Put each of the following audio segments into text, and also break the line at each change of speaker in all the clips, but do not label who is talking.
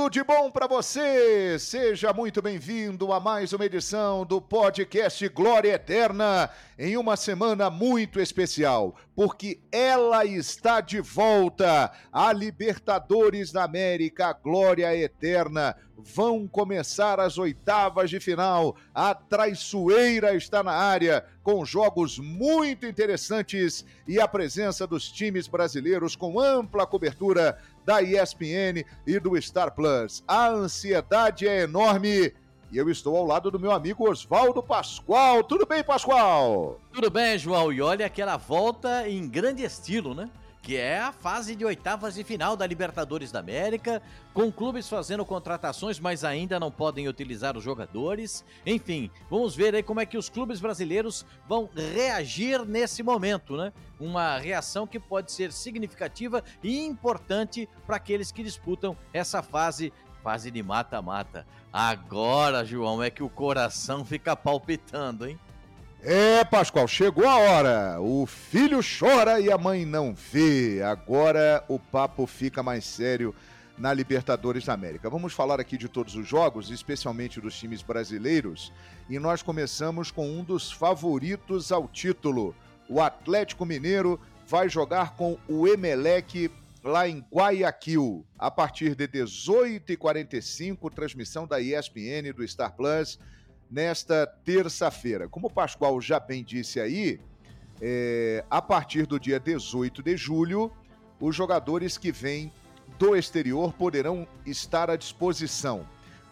Tudo de bom para você! Seja muito bem-vindo a mais uma edição do podcast Glória Eterna, em uma semana muito especial, porque ela está de volta. A Libertadores da América, Glória Eterna, vão começar as oitavas de final. A traiçoeira está na área, com jogos muito interessantes e a presença dos times brasileiros com ampla cobertura da ESPN e do Star Plus. A ansiedade é enorme. E eu estou ao lado do meu amigo Oswaldo Pascoal. Tudo bem, Pascoal?
Tudo bem, João. E olha aquela volta em grande estilo, né? Que é a fase de oitavas de final da Libertadores da América, com clubes fazendo contratações, mas ainda não podem utilizar os jogadores. Enfim, vamos ver aí como é que os clubes brasileiros vão reagir nesse momento, né? Uma reação que pode ser significativa e importante para aqueles que disputam essa fase fase de mata-mata. Agora, João, é que o coração fica palpitando, hein?
É, Pascoal, chegou a hora. O filho chora e a mãe não vê. Agora o papo fica mais sério na Libertadores da América. Vamos falar aqui de todos os jogos, especialmente dos times brasileiros, e nós começamos com um dos favoritos ao título. O Atlético Mineiro vai jogar com o Emelec lá em Guayaquil, a partir de 18h45, transmissão da ESPN do Star Plus nesta terça-feira. Como o Pascoal já bem disse aí, é, a partir do dia 18 de julho, os jogadores que vêm do exterior poderão estar à disposição.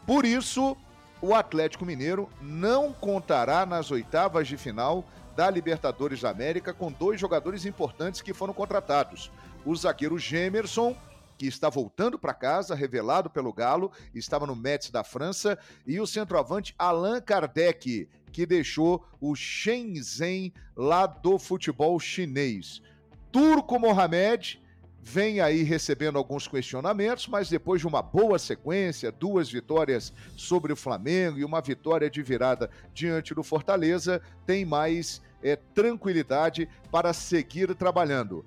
Por isso, o Atlético Mineiro não contará nas oitavas de final da Libertadores da América com dois jogadores importantes que foram contratados: o zagueiro Gemerson que está voltando para casa, revelado pelo Galo, estava no Metz da França, e o centroavante Allan Kardec, que deixou o Shenzhen lá do futebol chinês. Turco Mohamed vem aí recebendo alguns questionamentos, mas depois de uma boa sequência, duas vitórias sobre o Flamengo e uma vitória de virada diante do Fortaleza, tem mais é, tranquilidade para seguir trabalhando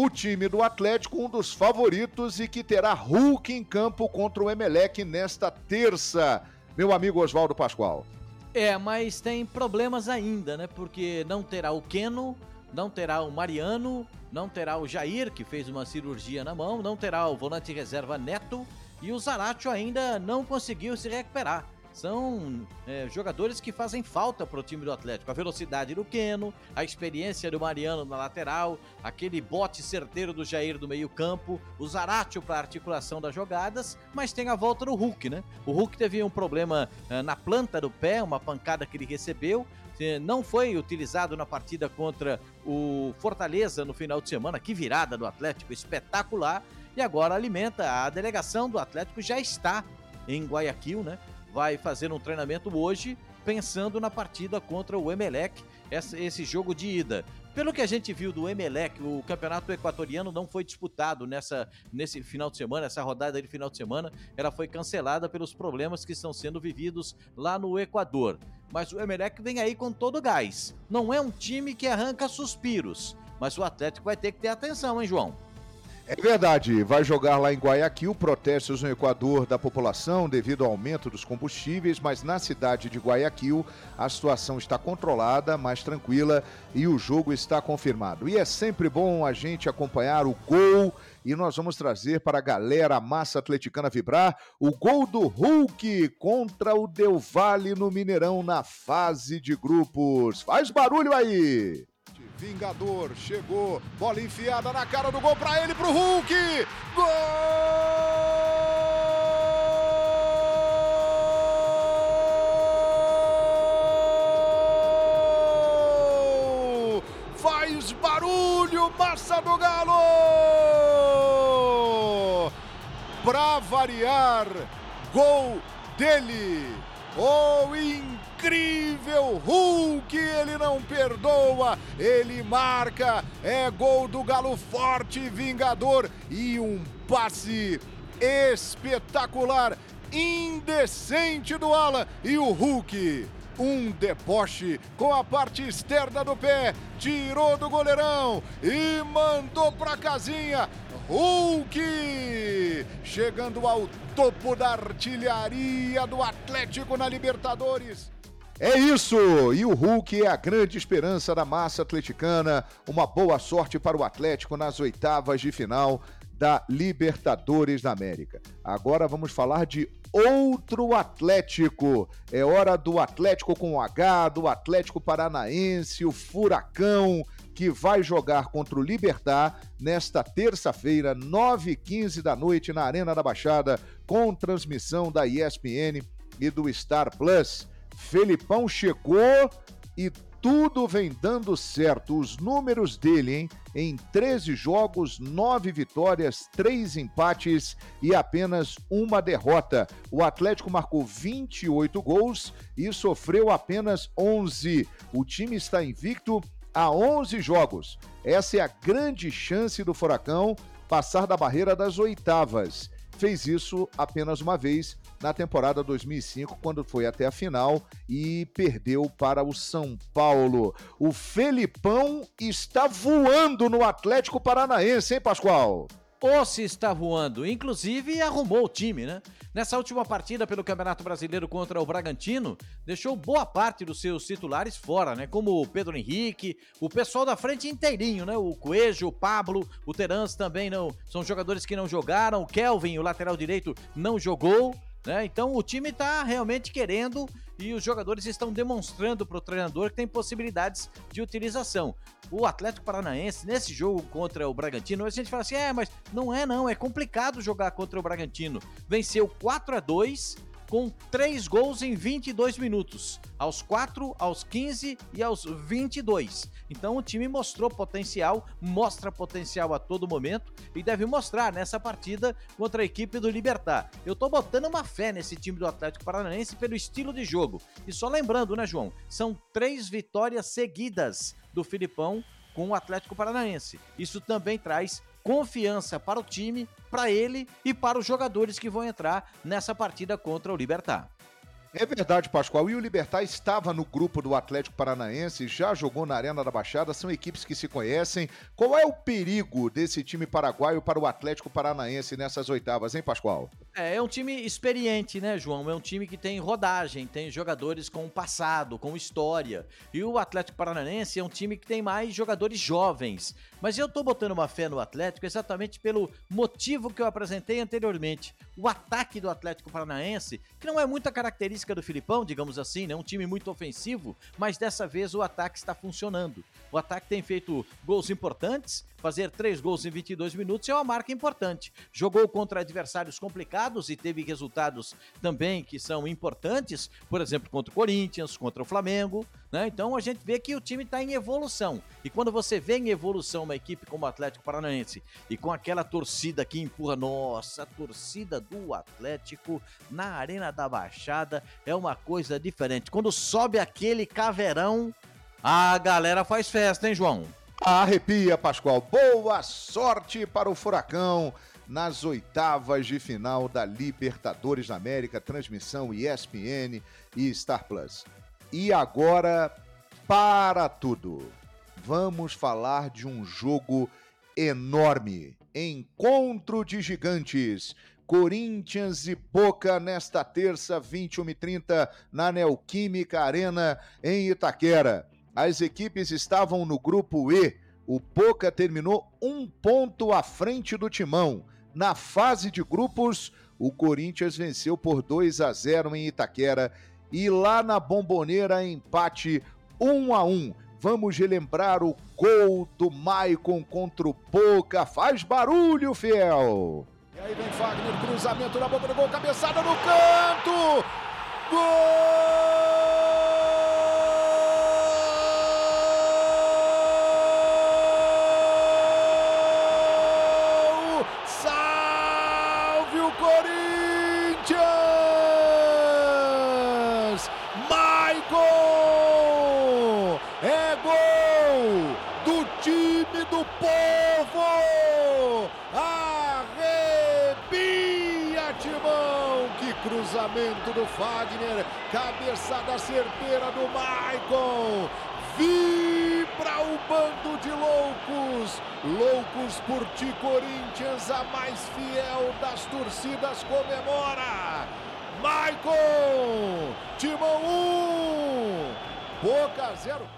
o time do Atlético, um dos favoritos e que terá Hulk em campo contra o Emelec nesta terça. Meu amigo Oswaldo Pascoal.
É, mas tem problemas ainda, né? Porque não terá o Keno, não terá o Mariano, não terá o Jair, que fez uma cirurgia na mão, não terá o volante reserva Neto e o Zaratio ainda não conseguiu se recuperar são é, jogadores que fazem falta para o time do Atlético. A velocidade do Queno, a experiência do Mariano na lateral, aquele bote certeiro do Jair do meio-campo, o Zaratio para articulação das jogadas, mas tem a volta do Hulk, né? O Hulk teve um problema é, na planta do pé, uma pancada que ele recebeu, é, não foi utilizado na partida contra o Fortaleza no final de semana. Que virada do Atlético, espetacular! E agora alimenta a delegação do Atlético já está em Guayaquil, né? Vai fazer um treinamento hoje pensando na partida contra o Emelec, esse jogo de ida. Pelo que a gente viu do Emelec, o campeonato equatoriano não foi disputado nessa, nesse final de semana, essa rodada de final de semana, ela foi cancelada pelos problemas que estão sendo vividos lá no Equador. Mas o Emelec vem aí com todo o gás. Não é um time que arranca suspiros, mas o Atlético vai ter que ter atenção, hein, João?
É verdade, vai jogar lá em Guayaquil protestos no Equador da população devido ao aumento dos combustíveis, mas na cidade de Guayaquil a situação está controlada, mais tranquila e o jogo está confirmado. E é sempre bom a gente acompanhar o gol e nós vamos trazer para a galera a massa atleticana vibrar o gol do Hulk contra o Del Valle no Mineirão na fase de grupos. Faz barulho aí! Vingador chegou, bola enfiada na cara do gol para ele, para o Hulk! Gol! Faz barulho, massa do Galo! Para variar, gol dele! O incrível Hulk, ele não perdoa, ele marca, é gol do Galo forte, vingador e um passe espetacular, indecente do Ala e o Hulk um deboche com a parte externa do pé, tirou do goleirão e mandou pra casinha. Hulk! Chegando ao topo da artilharia do Atlético na Libertadores. É isso! E o Hulk é a grande esperança da massa atleticana. Uma boa sorte para o Atlético nas oitavas de final da Libertadores da América. Agora vamos falar de outro Atlético. É hora do Atlético com H, do Atlético Paranaense, o Furacão, que vai jogar contra o Libertar nesta terça-feira, 9h15 da noite, na Arena da Baixada, com transmissão da ESPN e do Star Plus. Felipão chegou e tudo vem dando certo. Os números dele, hein? Em 13 jogos, 9 vitórias, 3 empates e apenas uma derrota. O Atlético marcou 28 gols e sofreu apenas 11. O time está invicto a 11 jogos. Essa é a grande chance do Furacão passar da barreira das oitavas. Fez isso apenas uma vez na temporada 2005, quando foi até a final e perdeu para o São Paulo. O Felipão está voando no Atlético Paranaense, hein, Pascoal?
Ou se está voando, inclusive arrumou o time, né? Nessa última partida pelo Campeonato Brasileiro contra o Bragantino, deixou boa parte dos seus titulares fora, né? Como o Pedro Henrique, o pessoal da frente inteirinho, né? O Coelho, o Pablo, o Terans também não. São jogadores que não jogaram. O Kelvin, o lateral direito, não jogou. Né? Então o time está realmente querendo e os jogadores estão demonstrando para o treinador que tem possibilidades de utilização. O Atlético Paranaense, nesse jogo contra o Bragantino, a gente fala assim: é, mas não é, não, é complicado jogar contra o Bragantino. Venceu 4 a 2 com 3 gols em 22 minutos, aos 4, aos 15 e aos 22. Então o time mostrou potencial, mostra potencial a todo momento e deve mostrar nessa partida contra a equipe do Libertar. Eu tô botando uma fé nesse time do Atlético Paranaense pelo estilo de jogo. E só lembrando, né, João? São três vitórias seguidas do Filipão com o Atlético Paranaense. Isso também traz confiança para o time, para ele e para os jogadores que vão entrar nessa partida contra o Libertar.
É verdade, Pascoal. E o Libertar estava no grupo do Atlético Paranaense, já jogou na Arena da Baixada, são equipes que se conhecem. Qual é o perigo desse time paraguaio para o Atlético Paranaense nessas oitavas, hein, Pascoal?
É, é um time experiente, né, João? É um time que tem rodagem, tem jogadores com passado, com história. E o Atlético Paranaense é um time que tem mais jogadores jovens. Mas eu tô botando uma fé no Atlético exatamente pelo motivo que eu apresentei anteriormente. O ataque do Atlético Paranaense, que não é muita característica do Filipão, digamos assim, né? Um time muito ofensivo, mas dessa vez o ataque está funcionando. O ataque tem feito gols importantes, fazer três gols em 22 minutos é uma marca importante. Jogou contra adversários complicados e teve resultados também que são importantes, por exemplo, contra o Corinthians, contra o Flamengo. Né? Então a gente vê que o time está em evolução. E quando você vê em evolução uma equipe como o Atlético Paranaense e com aquela torcida que empurra, nossa, a torcida do Atlético na Arena da Baixada é uma coisa diferente. Quando sobe aquele caveirão, a galera faz festa, hein, João?
Arrepia, Pascoal. Boa sorte para o Furacão nas oitavas de final da Libertadores da América, transmissão ESPN e Star Plus. E agora, para tudo, vamos falar de um jogo enorme. Encontro de gigantes. Corinthians e Boca nesta terça, 21h30, na Neoquímica Arena, em Itaquera. As equipes estavam no grupo E. O Boca terminou um ponto à frente do Timão. Na fase de grupos, o Corinthians venceu por 2 a 0 em Itaquera e lá na Bomboneira empate 1 a 1. Vamos relembrar o gol do Maicon contra o Boca. Faz barulho, fiel.
E aí vem Fagner, cruzamento na boca do gol, cabeçada no canto. Gol! Cruzamento do Fagner, cabeçada certeira do Michael, vibra o bando de loucos, Loucos por ti, Corinthians, a mais fiel das torcidas comemora. Maicon, Timão 1, Boca 0.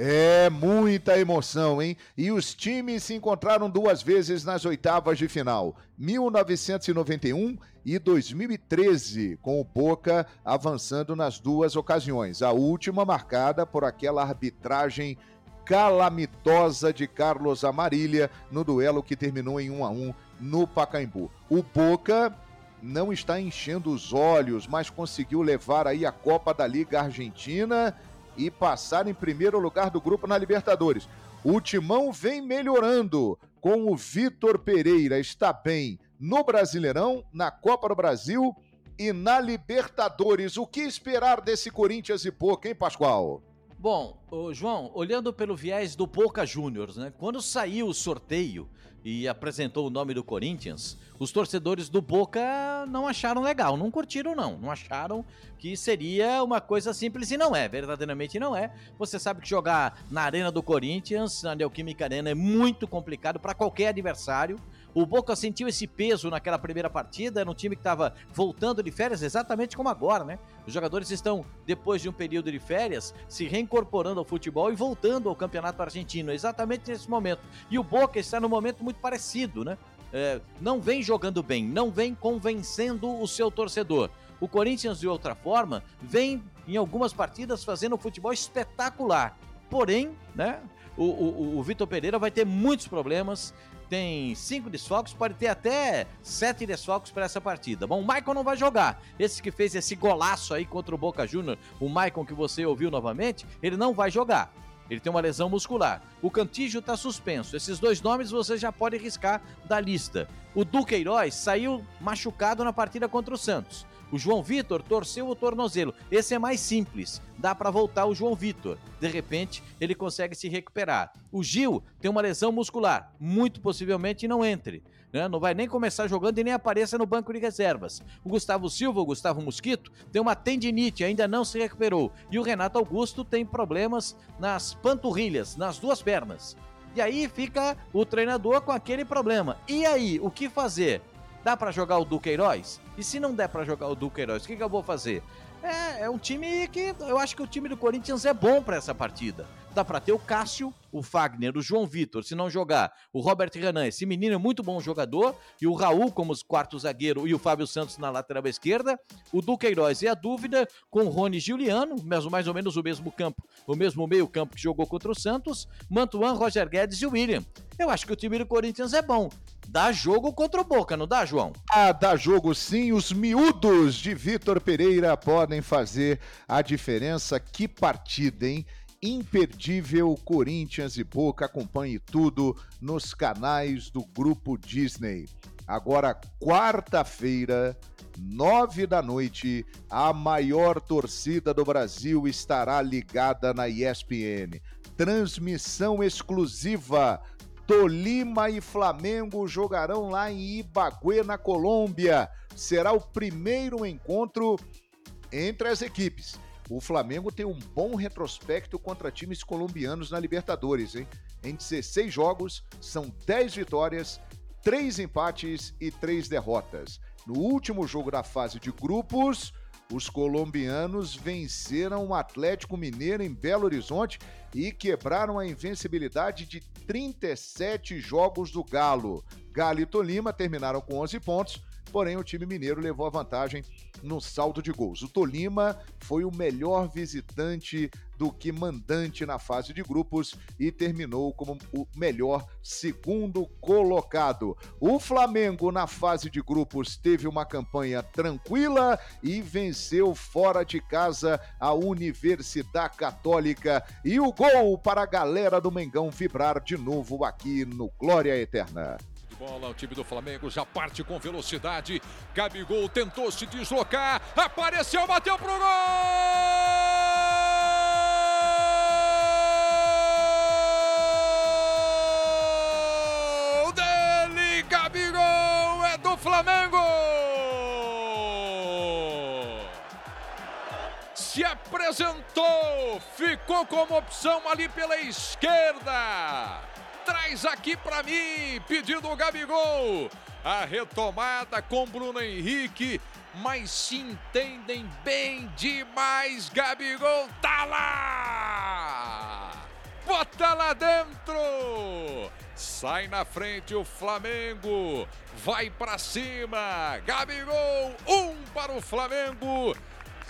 É muita emoção, hein? E os times se encontraram duas vezes nas oitavas de final, 1991 e 2013, com o Boca avançando nas duas ocasiões. A última marcada por aquela arbitragem calamitosa de Carlos Amarília no duelo que terminou em 1 a 1 no Pacaembu. O Boca não está enchendo os olhos, mas conseguiu levar aí a Copa da Liga Argentina e passar em primeiro lugar do grupo na Libertadores. O Timão vem melhorando com o Vitor Pereira, está bem no Brasileirão, na Copa do Brasil e na Libertadores. O que esperar desse Corinthians e Boca, hein, Pascoal?
Bom, João, olhando pelo viés do Boca Juniors, né? Quando saiu o sorteio e apresentou o nome do Corinthians, os torcedores do Boca não acharam legal, não curtiram não, não acharam que seria uma coisa simples e não é, verdadeiramente não é. Você sabe que jogar na Arena do Corinthians, na Neoquímica Arena é muito complicado para qualquer adversário. O Boca sentiu esse peso naquela primeira partida, um time que estava voltando de férias, exatamente como agora, né? Os jogadores estão, depois de um período de férias, se reincorporando ao futebol e voltando ao campeonato argentino, exatamente nesse momento. E o Boca está num momento muito parecido, né? É, não vem jogando bem, não vem convencendo o seu torcedor. O Corinthians, de outra forma, vem em algumas partidas fazendo um futebol espetacular. Porém, né, o, o, o Vitor Pereira vai ter muitos problemas tem cinco desfalques, pode ter até sete desfalques para essa partida. Bom, o Maicon não vai jogar. Esse que fez esse golaço aí contra o Boca Júnior, o Maicon que você ouviu novamente, ele não vai jogar. Ele tem uma lesão muscular. O Cantígio está suspenso. Esses dois nomes você já pode riscar da lista. O Duqueiroz saiu machucado na partida contra o Santos. O João Vitor torceu o tornozelo. Esse é mais simples. Dá para voltar o João Vitor. De repente, ele consegue se recuperar. O Gil tem uma lesão muscular. Muito possivelmente não entre. Né? Não vai nem começar jogando e nem apareça no banco de reservas. O Gustavo Silva, o Gustavo Mosquito, tem uma tendinite, ainda não se recuperou. E o Renato Augusto tem problemas nas panturrilhas, nas duas pernas. E aí fica o treinador com aquele problema. E aí, o que fazer? Dá para jogar o Duqueiroz? E se não der para jogar o Duqueiroz, o que, que eu vou fazer? É, é um time que eu acho que o time do Corinthians é bom para essa partida. Dá para ter o Cássio, o Fagner, o João Vitor, se não jogar, o Robert Renan, esse menino é muito bom jogador, e o Raul como quarto zagueiro e o Fábio Santos na lateral esquerda, o Duqueiroz e a dúvida com o Rony Giuliano, mesmo, mais ou menos o mesmo campo, o mesmo meio campo que jogou contra o Santos, Mantuan, Roger Guedes e o William. Eu acho que o time do Corinthians é bom. Dá jogo contra o Boca, não dá, João?
Ah, dá jogo sim. Os miúdos de Vitor Pereira podem fazer a diferença. Que partida, hein? Imperdível Corinthians e Boca. Acompanhe tudo nos canais do Grupo Disney. Agora, quarta-feira, nove da noite, a maior torcida do Brasil estará ligada na ESPN. Transmissão exclusiva. Tolima e Flamengo jogarão lá em Ibagué, na Colômbia. Será o primeiro encontro entre as equipes. O Flamengo tem um bom retrospecto contra times colombianos na Libertadores, hein? Em 16 jogos, são 10 vitórias, 3 empates e 3 derrotas. No último jogo da fase de grupos, os colombianos venceram o Atlético Mineiro em Belo Horizonte e quebraram a invencibilidade de 37 jogos do Galo. Galo e Tolima terminaram com 11 pontos, porém o time mineiro levou a vantagem no saldo de gols. O Tolima foi o melhor visitante do que mandante na fase de grupos e terminou como o melhor segundo colocado. O Flamengo na fase de grupos teve uma campanha tranquila e venceu fora de casa a Universidade Católica e o gol para a galera do Mengão vibrar de novo aqui no Glória Eterna
bola, o time do Flamengo já parte com velocidade. Gabigol tentou se deslocar, apareceu, bateu pro gol! Dele, Gabigol, é do Flamengo! Se apresentou, ficou como opção ali pela esquerda Traz aqui para mim, pedindo o Gabigol. A retomada com Bruno Henrique, mas se entendem bem demais. Gabigol tá lá! Bota lá dentro! Sai na frente o Flamengo. Vai para cima. Gabigol, um para o Flamengo,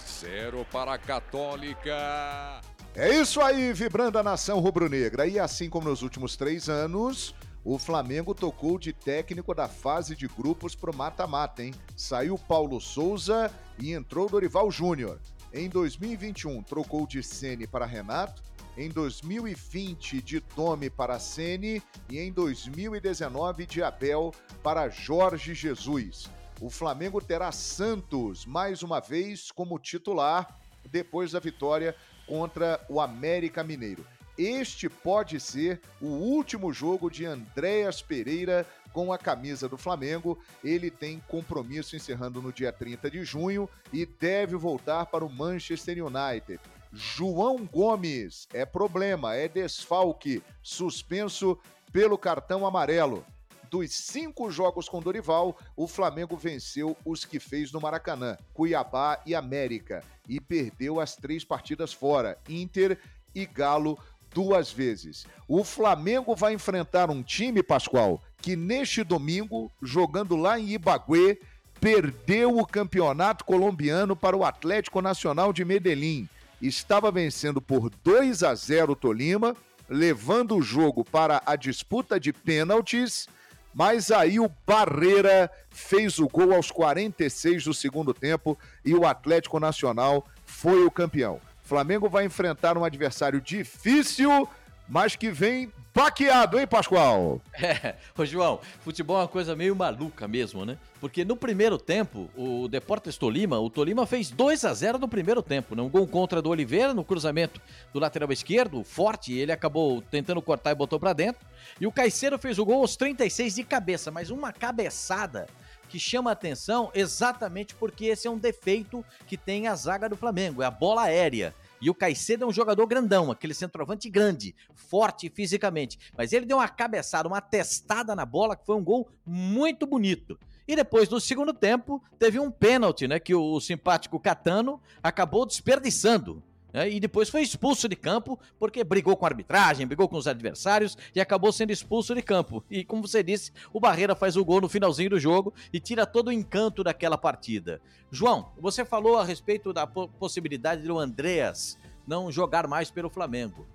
zero para a Católica.
É isso aí, vibrando a nação rubro-negra. E assim como nos últimos três anos, o Flamengo tocou de técnico da fase de grupos pro mata-mata, hein? Saiu Paulo Souza e entrou Dorival Júnior. Em 2021, trocou de Sene para Renato. Em 2020, de Tome para Sene. E em 2019, de Abel para Jorge Jesus. O Flamengo terá Santos mais uma vez como titular depois da vitória contra o América Mineiro. Este pode ser o último jogo de Andréas Pereira com a camisa do Flamengo. Ele tem compromisso encerrando no dia 30 de junho e deve voltar para o Manchester United. João Gomes é problema, é desfalque, suspenso pelo cartão amarelo. Dos cinco jogos com Dorival, o Flamengo venceu os que fez no Maracanã, Cuiabá e América, e perdeu as três partidas fora, Inter e Galo duas vezes. O Flamengo vai enfrentar um time, Pascoal, que neste domingo, jogando lá em Ibagué, perdeu o campeonato colombiano para o Atlético Nacional de Medellín. Estava vencendo por 2 a 0 o Tolima, levando o jogo para a disputa de pênaltis mas aí o Barreira fez o gol aos 46 do segundo tempo e o Atlético Nacional foi o campeão. Flamengo vai enfrentar um adversário difícil, mas que vem baqueado, hein, Pascoal?
É, ô João, futebol é uma coisa meio maluca mesmo, né? Porque no primeiro tempo, o Deportes Tolima, o Tolima fez 2 a 0 no primeiro tempo, né? Um gol contra do Oliveira no cruzamento do lateral esquerdo, forte, ele acabou tentando cortar e botou para dentro. E o Caicedo fez o gol aos 36 de cabeça, mas uma cabeçada que chama atenção exatamente porque esse é um defeito que tem a zaga do Flamengo, é a bola aérea. E o Caicedo é um jogador grandão, aquele centroavante grande, forte fisicamente. Mas ele deu uma cabeçada, uma testada na bola, que foi um gol muito bonito. E depois, no segundo tempo, teve um pênalti, né? Que o simpático Catano acabou desperdiçando. Né, e depois foi expulso de campo porque brigou com a arbitragem, brigou com os adversários e acabou sendo expulso de campo. E como você disse, o Barreira faz o gol no finalzinho do jogo e tira todo o encanto daquela partida. João, você falou a respeito da possibilidade do Andreas não jogar mais pelo Flamengo.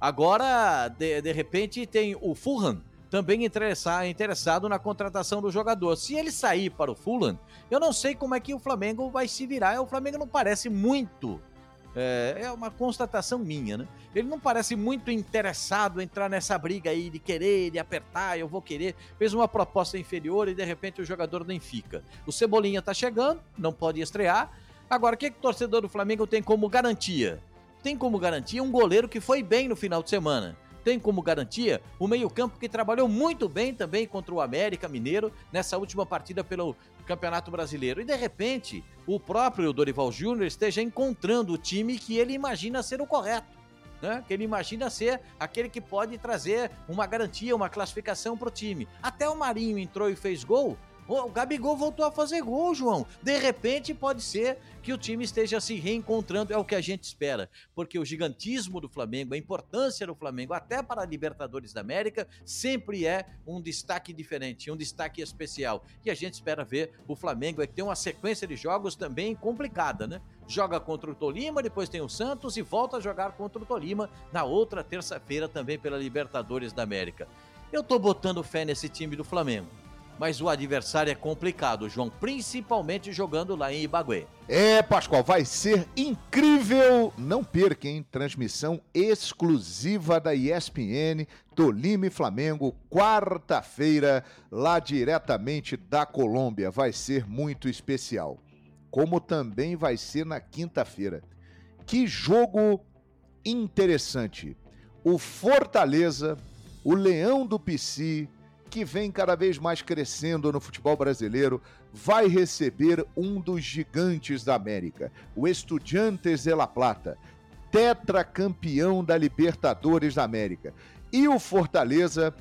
Agora, de, de repente, tem o Fulham também interessado na contratação do jogador. Se ele sair para o Fulham, eu não sei como é que o Flamengo vai se virar. O Flamengo não parece muito é, é, uma constatação minha, né? Ele não parece muito interessado em entrar nessa briga aí de querer, de apertar, eu vou querer. Fez uma proposta inferior e de repente o jogador nem fica. O Cebolinha tá chegando, não pode estrear. Agora, o que, que o torcedor do Flamengo tem como garantia? Tem como garantia um goleiro que foi bem no final de semana tem como garantia o meio-campo que trabalhou muito bem também contra o América Mineiro nessa última partida pelo Campeonato Brasileiro. E de repente, o próprio Dorival Júnior esteja encontrando o time que ele imagina ser o correto. Né? Que ele imagina ser aquele que pode trazer uma garantia, uma classificação para o time. Até o Marinho entrou e fez gol o Gabigol voltou a fazer gol, João. De repente, pode ser que o time esteja se reencontrando, é o que a gente espera. Porque o gigantismo do Flamengo, a importância do Flamengo, até para a Libertadores da América, sempre é um destaque diferente, um destaque especial. E a gente espera ver o Flamengo é que tem uma sequência de jogos também complicada, né? Joga contra o Tolima, depois tem o Santos e volta a jogar contra o Tolima na outra terça-feira também pela Libertadores da América. Eu tô botando fé nesse time do Flamengo mas o adversário é complicado, João, principalmente jogando lá em Ibagué.
É, Pascoal, vai ser incrível. Não perca, hein? Transmissão exclusiva da ESPN, Tolima e Flamengo, quarta-feira, lá diretamente da Colômbia. Vai ser muito especial. Como também vai ser na quinta-feira. Que jogo interessante. O Fortaleza, o Leão do Pici, que vem cada vez mais crescendo no futebol brasileiro, vai receber um dos gigantes da América, o Estudiantes de La Plata, tetracampeão da Libertadores da América. E o Fortaleza,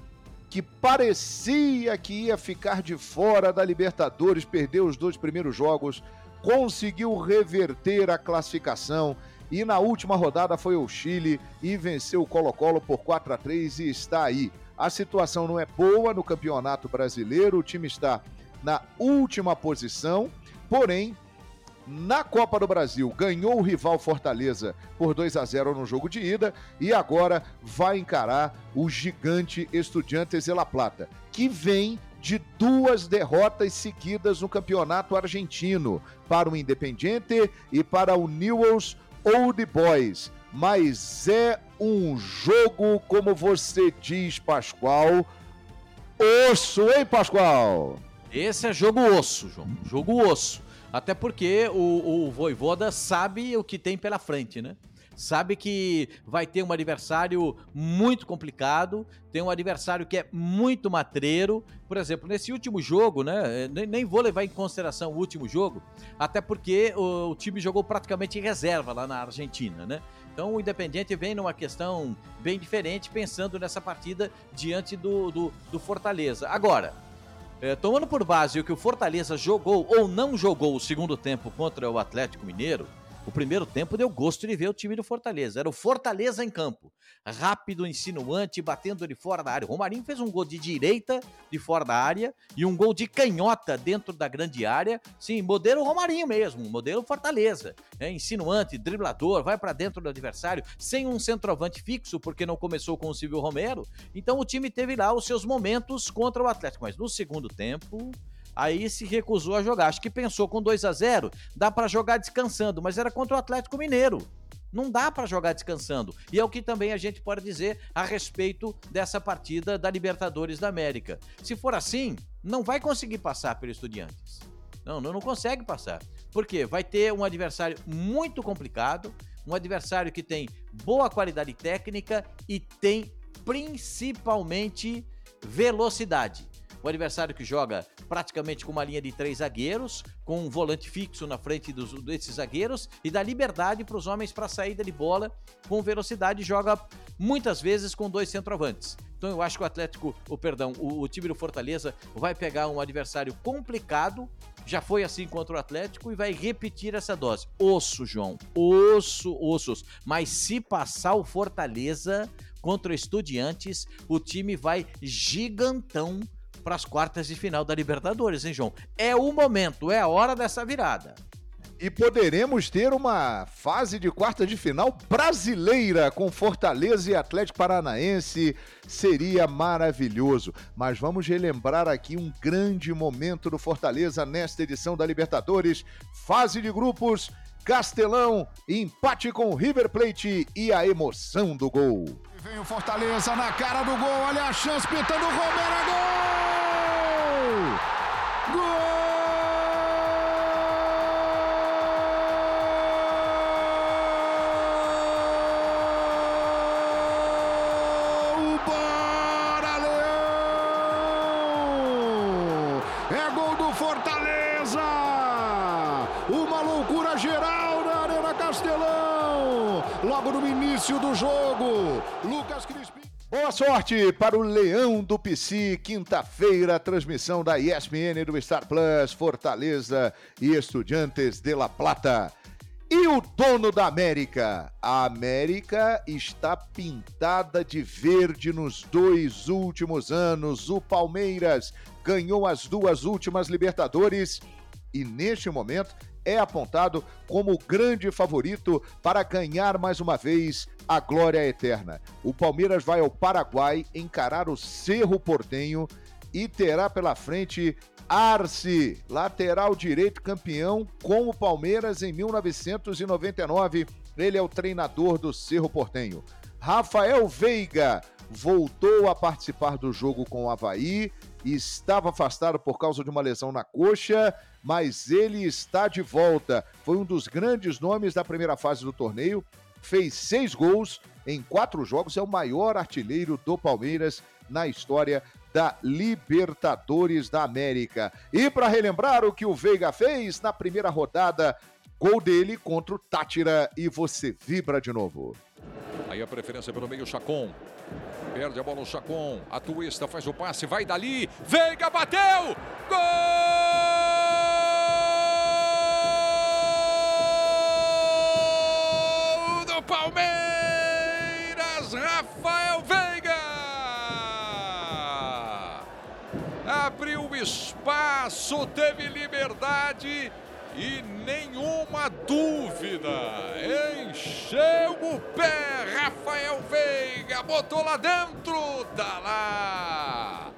que parecia que ia ficar de fora da Libertadores, perdeu os dois primeiros jogos, conseguiu reverter a classificação e na última rodada foi o Chile e venceu o Colo-Colo por 4 a 3 e está aí. A situação não é boa no Campeonato Brasileiro, o time está na última posição, porém na Copa do Brasil, ganhou o rival Fortaleza por 2 a 0 no jogo de ida e agora vai encarar o gigante Estudiantes de La Plata, que vem de duas derrotas seguidas no campeonato argentino para o Independiente e para o Newell's Old Boys. Mas é um jogo, como você diz, Pascoal, osso, hein, Pascoal?
Esse é jogo osso, João. Jogo osso. Até porque o, o Voivoda sabe o que tem pela frente, né? Sabe que vai ter um adversário muito complicado, tem um adversário que é muito matreiro. Por exemplo, nesse último jogo, né? Nem vou levar em consideração o último jogo, até porque o, o time jogou praticamente em reserva lá na Argentina, né? Então o Independiente vem numa questão bem diferente, pensando nessa partida diante do, do, do Fortaleza. Agora, é, tomando por base o que o Fortaleza jogou ou não jogou o segundo tempo contra o Atlético Mineiro, o primeiro tempo deu gosto de ver o time do Fortaleza. Era o Fortaleza em campo. Rápido, insinuante, batendo de fora da área. O Romarinho fez um gol de direita de fora da área e um gol de canhota dentro da grande área. Sim, modelo Romarinho mesmo, modelo Fortaleza. É, insinuante, driblador, vai para dentro do adversário, sem um centroavante fixo, porque não começou com o Silvio Romero. Então o time teve lá os seus momentos contra o Atlético. Mas no segundo tempo, aí se recusou a jogar. Acho que pensou com 2 a 0 dá para jogar descansando, mas era contra o Atlético Mineiro. Não dá para jogar descansando. E é o que também a gente pode dizer a respeito dessa partida da Libertadores da América. Se for assim, não vai conseguir passar pelo Estudiantes. Não, não, não consegue passar. Por quê? Vai ter um adversário muito complicado, um adversário que tem boa qualidade técnica e tem principalmente velocidade. O adversário que joga praticamente com uma linha de três zagueiros, com um volante fixo na frente dos, desses zagueiros e dá liberdade para os homens para saída de bola com velocidade. Joga muitas vezes com dois centroavantes. Então eu acho que o Atlético, o perdão, o, o time do Fortaleza vai pegar um adversário complicado. Já foi assim contra o Atlético e vai repetir essa dose. Osso, João. Osso, ossos. Mas se passar o Fortaleza contra o Estudiantes, o time vai gigantão para as quartas de final da Libertadores, hein, João? É o momento, é a hora dessa virada.
E poderemos ter uma fase de quarta de final brasileira com Fortaleza e Atlético Paranaense. Seria maravilhoso. Mas vamos relembrar aqui um grande momento do Fortaleza nesta edição da Libertadores. Fase de grupos, Castelão, empate com o River Plate e a emoção do gol.
Vem o Fortaleza na cara do gol, olha a chance, pintando o Romero, gol! Início do jogo, Lucas Crispim.
Boa sorte para o Leão do PC, quinta-feira, transmissão da ESPN do Star Plus, Fortaleza e Estudiantes de La Plata. E o dono da América? A América está pintada de verde nos dois últimos anos. O Palmeiras ganhou as duas últimas Libertadores e, neste momento, é apontado como o grande favorito para ganhar mais uma vez a glória eterna. O Palmeiras vai ao Paraguai encarar o Cerro Portenho e terá pela frente Arce, lateral direito campeão com o Palmeiras em 1999. Ele é o treinador do Cerro Portenho. Rafael Veiga voltou a participar do jogo com o Havaí, estava afastado por causa de uma lesão na coxa, mas ele está de volta. Foi um dos grandes nomes da primeira fase do torneio fez seis gols em quatro jogos, é o maior artilheiro do Palmeiras na história da Libertadores da América. E para relembrar o que o Veiga fez na primeira rodada, gol dele contra o Tátira e você vibra de novo.
Aí a preferência pelo meio, Chacon. Perde a bola o Chacon. A Twista faz o passe, vai dali. Veiga bateu! Gol do Palmeiras! Rafael Veiga! Abriu espaço, teve liberdade e nenhuma dúvida. Encheu o pé, Rafael Veiga, botou lá dentro, tá lá.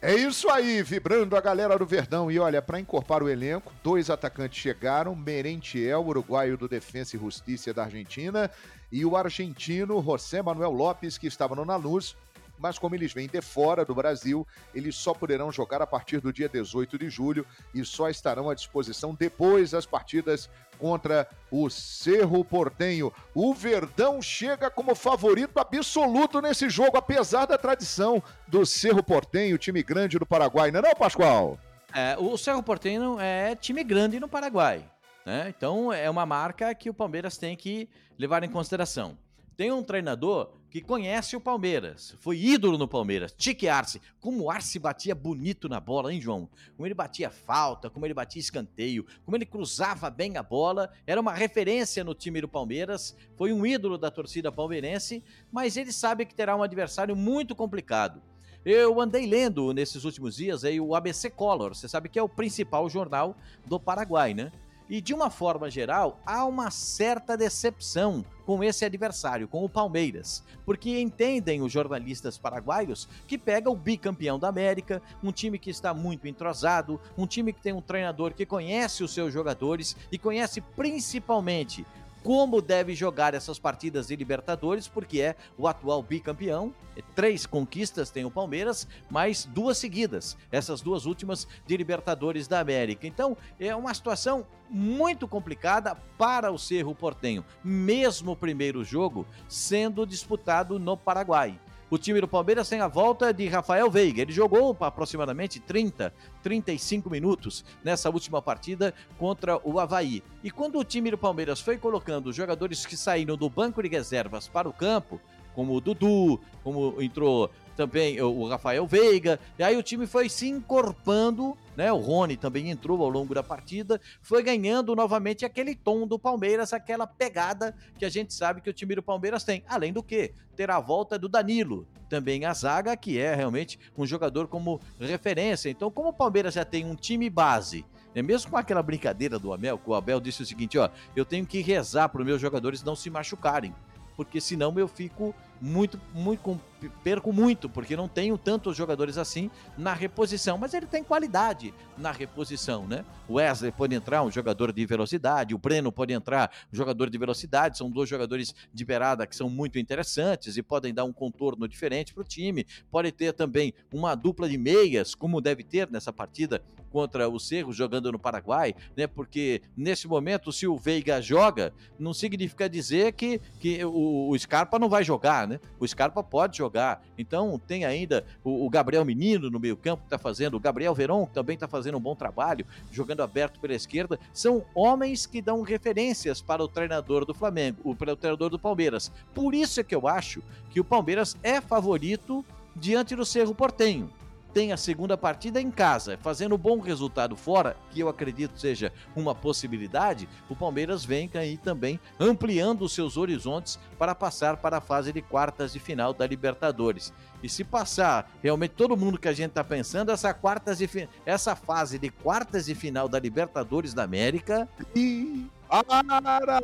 É isso aí, vibrando a galera do Verdão. E olha, para encorpar o elenco, dois atacantes chegaram: Merentiel, uruguaio do Defensa e Justiça da Argentina, e o argentino José Manuel Lopes, que estava no Lanús, mas como eles vêm de fora do Brasil, eles só poderão jogar a partir do dia 18 de julho e só estarão à disposição depois das partidas contra o Cerro Portenho. O Verdão chega como favorito absoluto nesse jogo, apesar da tradição do Cerro Portenho, time grande do Paraguai, não é não, Pascoal?
É, o Cerro Portenho é time grande no Paraguai. Né? Então é uma marca que o Palmeiras tem que levar em consideração. Tem um treinador que conhece o Palmeiras, foi ídolo no Palmeiras, Tique Arce. Como o Arce batia bonito na bola, hein, João? Como ele batia falta, como ele batia escanteio, como ele cruzava bem a bola. Era uma referência no time do Palmeiras, foi um ídolo da torcida palmeirense, mas ele sabe que terá um adversário muito complicado. Eu andei lendo nesses últimos dias aí o ABC Color, você sabe que é o principal jornal do Paraguai, né? E de uma forma geral, há uma certa decepção com esse adversário, com o Palmeiras, porque entendem os jornalistas paraguaios que pega o bicampeão da América, um time que está muito entrosado, um time que tem um treinador que conhece os seus jogadores e conhece principalmente como deve jogar essas partidas de Libertadores, porque é o atual bicampeão. É três conquistas tem o Palmeiras, mais duas seguidas, essas duas últimas de Libertadores da América. Então, é uma situação muito complicada para o Cerro Portenho, mesmo o primeiro jogo sendo disputado no Paraguai. O time do Palmeiras tem a volta de Rafael Veiga. Ele jogou aproximadamente 30, 35 minutos nessa última partida contra o Havaí. E quando o time do Palmeiras foi colocando os jogadores que saíram do banco de reservas para o campo, como o Dudu, como entrou também o Rafael Veiga, e aí o time foi se encorpando, né? O Rony também entrou ao longo da partida, foi ganhando novamente aquele tom do Palmeiras, aquela pegada que a gente sabe que o time do Palmeiras tem. Além do que, ter a volta do Danilo, também a zaga, que é realmente um jogador como referência. Então, como o Palmeiras já tem um time base, é mesmo com aquela brincadeira do Abel, que o Abel disse o seguinte, ó, eu tenho que rezar para os meus jogadores não se machucarem porque senão eu fico muito, muito, perco muito, porque não tenho tantos jogadores assim na reposição, mas ele tem qualidade na reposição, né? O Wesley pode entrar, um jogador de velocidade, o Breno pode entrar, um jogador de velocidade, são dois jogadores de beirada que são muito interessantes e podem dar um contorno diferente para o time. Pode ter também uma dupla de meias, como deve ter nessa partida contra o Cerro jogando no Paraguai, né? Porque nesse momento, se o Veiga joga, não significa dizer que, que o, o Scarpa não vai jogar, né? O Scarpa pode jogar. Então tem ainda o, o Gabriel Menino no meio-campo que está fazendo, o Gabriel Veron que também está fazendo um bom trabalho, jogando aberto pela esquerda. São homens que dão referências para o treinador do Flamengo, para o treinador do Palmeiras. Por isso é que eu acho que o Palmeiras é favorito diante do Cerro Portenho tem a segunda partida em casa, fazendo bom resultado fora, que eu acredito seja uma possibilidade, o Palmeiras vem aí também ampliando os seus horizontes para passar para a fase de quartas de final da Libertadores. E se passar realmente todo mundo que a gente está pensando, essa, quartas de, essa fase de quartas de final da Libertadores da América.
E para!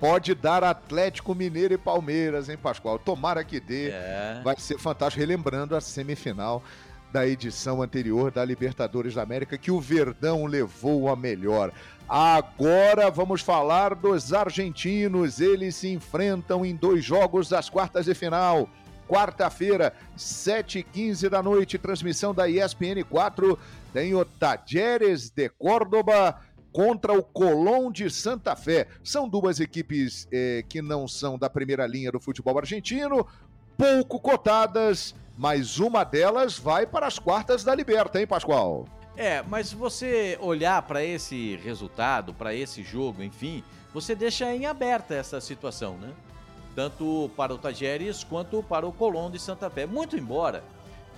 Pode dar Atlético Mineiro e Palmeiras, hein, Pascoal? Tomara que dê. É. Vai ser fantástico. Relembrando a semifinal da edição anterior da Libertadores da América, que o Verdão levou a melhor. Agora vamos falar dos argentinos. Eles se enfrentam em dois jogos das quartas de final. Quarta-feira, 7h15 da noite, transmissão da ESPN 4. Tem o Tajeres de Córdoba contra o Colón de Santa Fé. São duas equipes eh, que não são da primeira linha do futebol argentino, pouco cotadas, mas uma delas vai para as quartas da Liberta, hein, Pascoal?
É, mas você olhar para esse resultado, para esse jogo, enfim, você deixa em aberta essa situação, né? tanto para o Tajeres quanto para o Colón de Santa Fé. Muito embora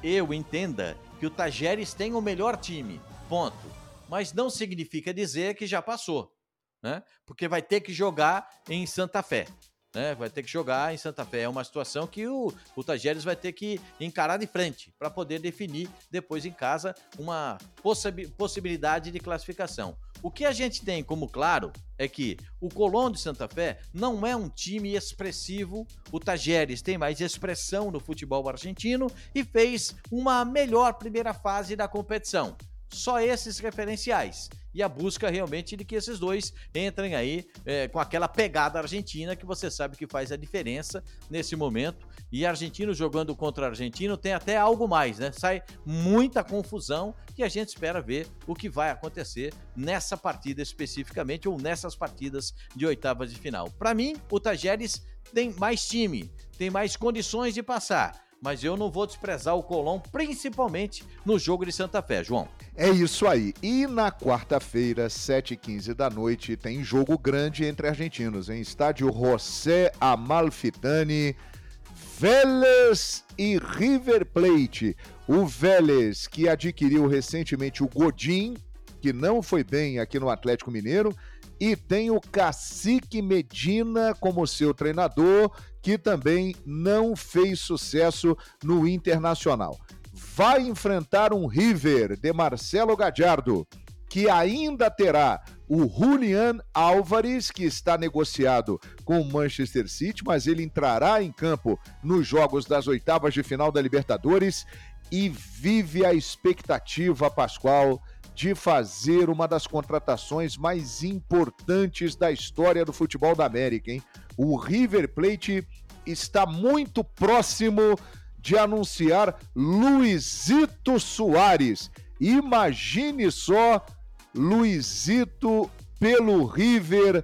eu entenda que o Tajeres tem o melhor time, ponto. Mas não significa dizer que já passou, né? Porque vai ter que jogar em Santa Fé né? Vai ter que jogar em Santa Fé. É uma situação que o, o Tajeres vai ter que encarar de frente para poder definir depois em casa uma possi possibilidade de classificação. O que a gente tem como claro é que o Colón de Santa Fé não é um time expressivo. O Tajeres tem mais expressão no futebol argentino e fez uma melhor primeira fase da competição. Só esses referenciais e a busca realmente de que esses dois entrem aí é, com aquela pegada argentina que você sabe que faz a diferença nesse momento. E argentino jogando contra argentino tem até algo mais, né? Sai muita confusão e a gente espera ver o que vai acontecer nessa partida especificamente ou nessas partidas de oitavas de final. Para mim, o Tajeres tem mais time, tem mais condições de passar mas eu não vou desprezar o Colón, principalmente no jogo de Santa Fé, João.
É isso aí. E na quarta-feira, 7h15 da noite, tem jogo grande entre argentinos, em estádio José Amalfitani, Vélez e River Plate. O Vélez, que adquiriu recentemente o Godin, que não foi bem aqui no Atlético Mineiro, e tem o Cacique Medina como seu treinador, que também não fez sucesso no Internacional. Vai enfrentar um River de Marcelo Gadiardo, que ainda terá o Julian Álvares, que está negociado com o Manchester City, mas ele entrará em campo nos jogos das oitavas de final da Libertadores e vive a expectativa, Pascoal, de fazer uma das contratações mais importantes da história do futebol da América, hein? O River Plate está muito próximo de anunciar Luizito Soares. Imagine só Luizito pelo River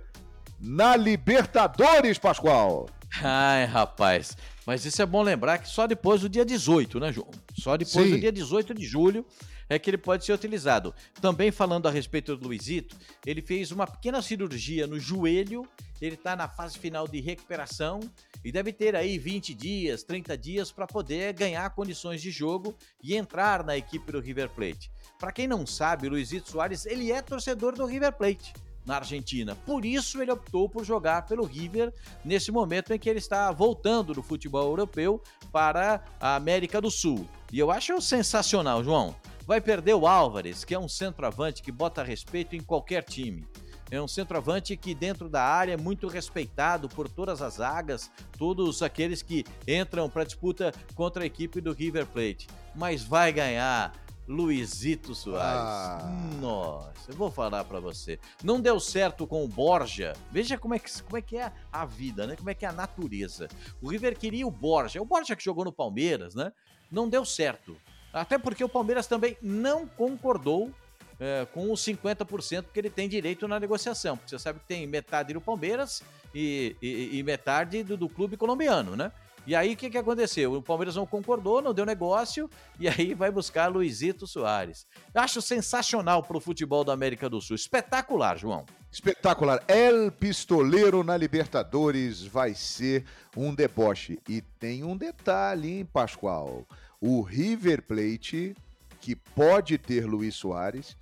na Libertadores, Pascoal.
Ai, rapaz. Mas isso é bom lembrar que só depois do dia 18, né, João? Só depois Sim. do dia 18 de julho é que ele pode ser utilizado. Também falando a respeito do Luizito, ele fez uma pequena cirurgia no joelho, ele está na fase final de recuperação e deve ter aí 20 dias, 30 dias para poder ganhar condições de jogo e entrar na equipe do River Plate. Para quem não sabe, o Luizito Soares, ele é torcedor do River Plate na Argentina. Por isso ele optou por jogar pelo River nesse momento em que ele está voltando do futebol europeu para a América do Sul. E eu acho sensacional, João. Vai perder o Álvares, que é um centroavante que bota respeito em qualquer time. É um centroavante que, dentro da área, é muito respeitado por todas as zagas, todos aqueles que entram para disputa contra a equipe do River Plate. Mas vai ganhar Luizito Soares. Ah. Nossa, eu vou falar para você. Não deu certo com o Borja. Veja como é, que, como é que é a vida, né? Como é que é a natureza. O River queria o Borja. O Borja que jogou no Palmeiras, né? Não deu certo. Até porque o Palmeiras também não concordou é, com os 50% que ele tem direito na negociação. Porque você sabe que tem metade do Palmeiras e, e, e metade do, do, clube colombiano, né? E aí o que, que aconteceu? O Palmeiras não concordou, não deu negócio, e aí vai buscar Luizito Soares. Acho sensacional para o futebol da América do Sul. Espetacular, João.
Espetacular. El Pistoleiro na Libertadores vai ser um deboche. E tem um detalhe, hein, Pascoal? O River Plate, que pode ter Luiz Soares,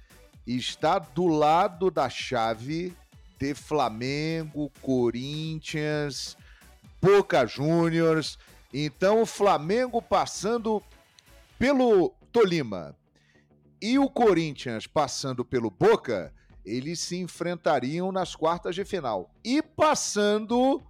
está do lado da chave de Flamengo, Corinthians, Boca Juniors. Então, o Flamengo passando pelo Tolima e o Corinthians passando pelo Boca, eles se enfrentariam nas quartas de final. E passando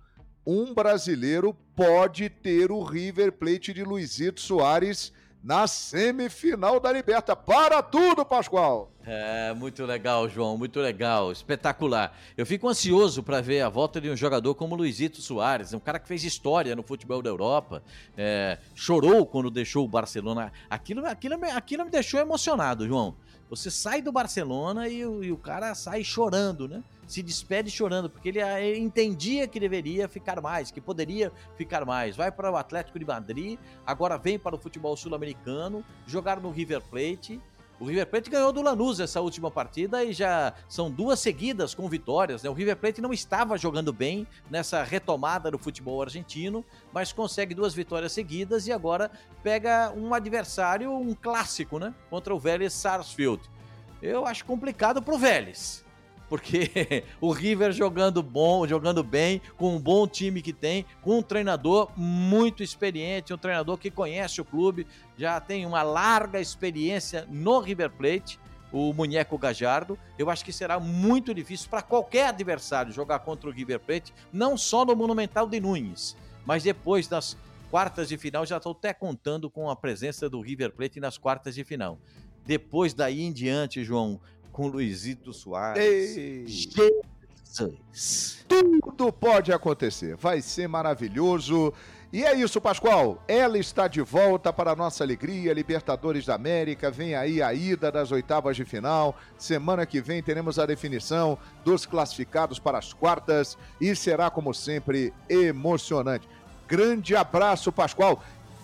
um brasileiro pode ter o River Plate de Luizito Soares na semifinal da Liberta. Para tudo, Pascoal!
É, muito legal, João, muito legal, espetacular. Eu fico ansioso para ver a volta de um jogador como Luizito Soares, um cara que fez história no futebol da Europa, é, chorou quando deixou o Barcelona. Aquilo, aquilo, aquilo me deixou emocionado, João. Você sai do Barcelona e, e o cara sai chorando, né? se despede chorando, porque ele, ele, entendia que deveria ficar mais, que poderia ficar mais. Vai para o Atlético de Madrid, agora vem para o futebol sul-americano, jogar no River Plate O River Plate ganhou do Lanús essa última partida e já são duas seguidas com vitórias. Né? O River Plate não estava jogando bem nessa retomada do futebol argentino, mas consegue duas vitórias seguidas e agora pega um adversário, um clássico, né? Contra o Vélez Sarsfield. Eu acho complicado pro Vélez porque o River jogando bom, jogando bem, com um bom time que tem, com um treinador muito experiente, um treinador que conhece o clube, já tem uma larga experiência no River Plate, o Munheco Gajardo. Eu acho que será muito difícil para qualquer adversário jogar contra o River Plate, não só no Monumental de Nunes, mas depois das quartas de final, já estou até contando com a presença do River Plate nas quartas de final. Depois daí em diante, João, com Luizito Soares. Ei.
Jesus. Tudo pode acontecer. Vai ser maravilhoso. E é isso, Pascoal. Ela está de volta para a nossa alegria. Libertadores da América. Vem aí a ida das oitavas de final. Semana que vem teremos a definição dos classificados para as quartas. E será, como sempre, emocionante. Grande abraço, Pascoal.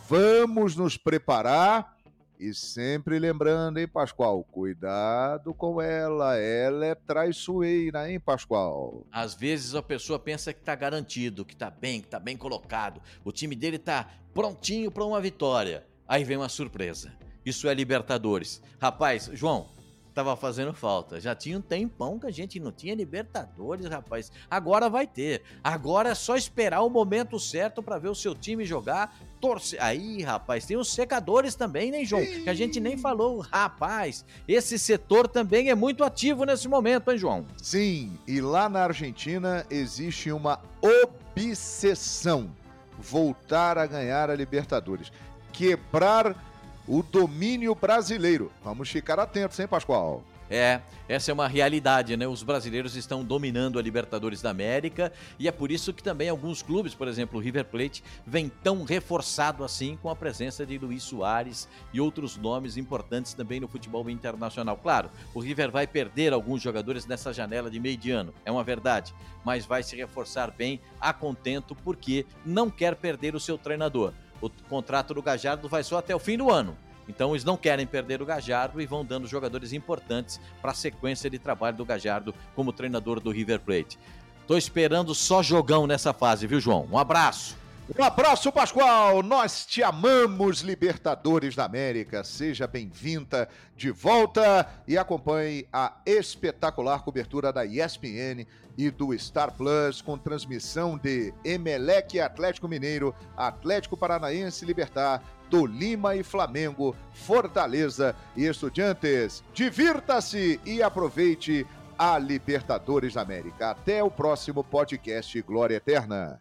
Vamos nos preparar e sempre lembrando, hein, Pascoal? Cuidado com ela, ela é traiçoeira, hein, Pascoal?
Às vezes a pessoa pensa que tá garantido, que tá bem, que tá bem colocado. O time dele tá prontinho para uma vitória. Aí vem uma surpresa. Isso é Libertadores. Rapaz, João, tava fazendo falta. Já tinha um tempão que a gente não tinha Libertadores, rapaz. Agora vai ter. Agora é só esperar o momento certo para ver o seu time jogar, torce. Aí, rapaz, tem os secadores também, né, João? Que a gente nem falou. Rapaz, esse setor também é muito ativo nesse momento, hein, João?
Sim, e lá na Argentina existe uma obsessão voltar a ganhar a Libertadores. Quebrar o domínio brasileiro. Vamos ficar atentos, hein, Pascoal?
É, essa é uma realidade, né? Os brasileiros estão dominando a Libertadores da América e é por isso que também alguns clubes, por exemplo, o River Plate, vem tão reforçado assim com a presença de Luiz Soares e outros nomes importantes também no futebol internacional. Claro, o River vai perder alguns jogadores nessa janela de meio de ano, é uma verdade, mas vai se reforçar bem a contento porque não quer perder o seu treinador. O contrato do Gajardo vai só até o fim do ano. Então eles não querem perder o Gajardo e vão dando jogadores importantes para a sequência de trabalho do Gajardo como treinador do River Plate. Tô esperando só jogão nessa fase, viu, João? Um abraço.
Um abraço, Pascoal! Nós te amamos, Libertadores da América. Seja bem-vinda de volta e acompanhe a espetacular cobertura da ESPN e do Star Plus com transmissão de Emelec Atlético Mineiro, Atlético Paranaense Libertar, Tolima e Flamengo, Fortaleza e Estudiantes. Divirta-se e aproveite a Libertadores da América. Até o próximo podcast Glória Eterna.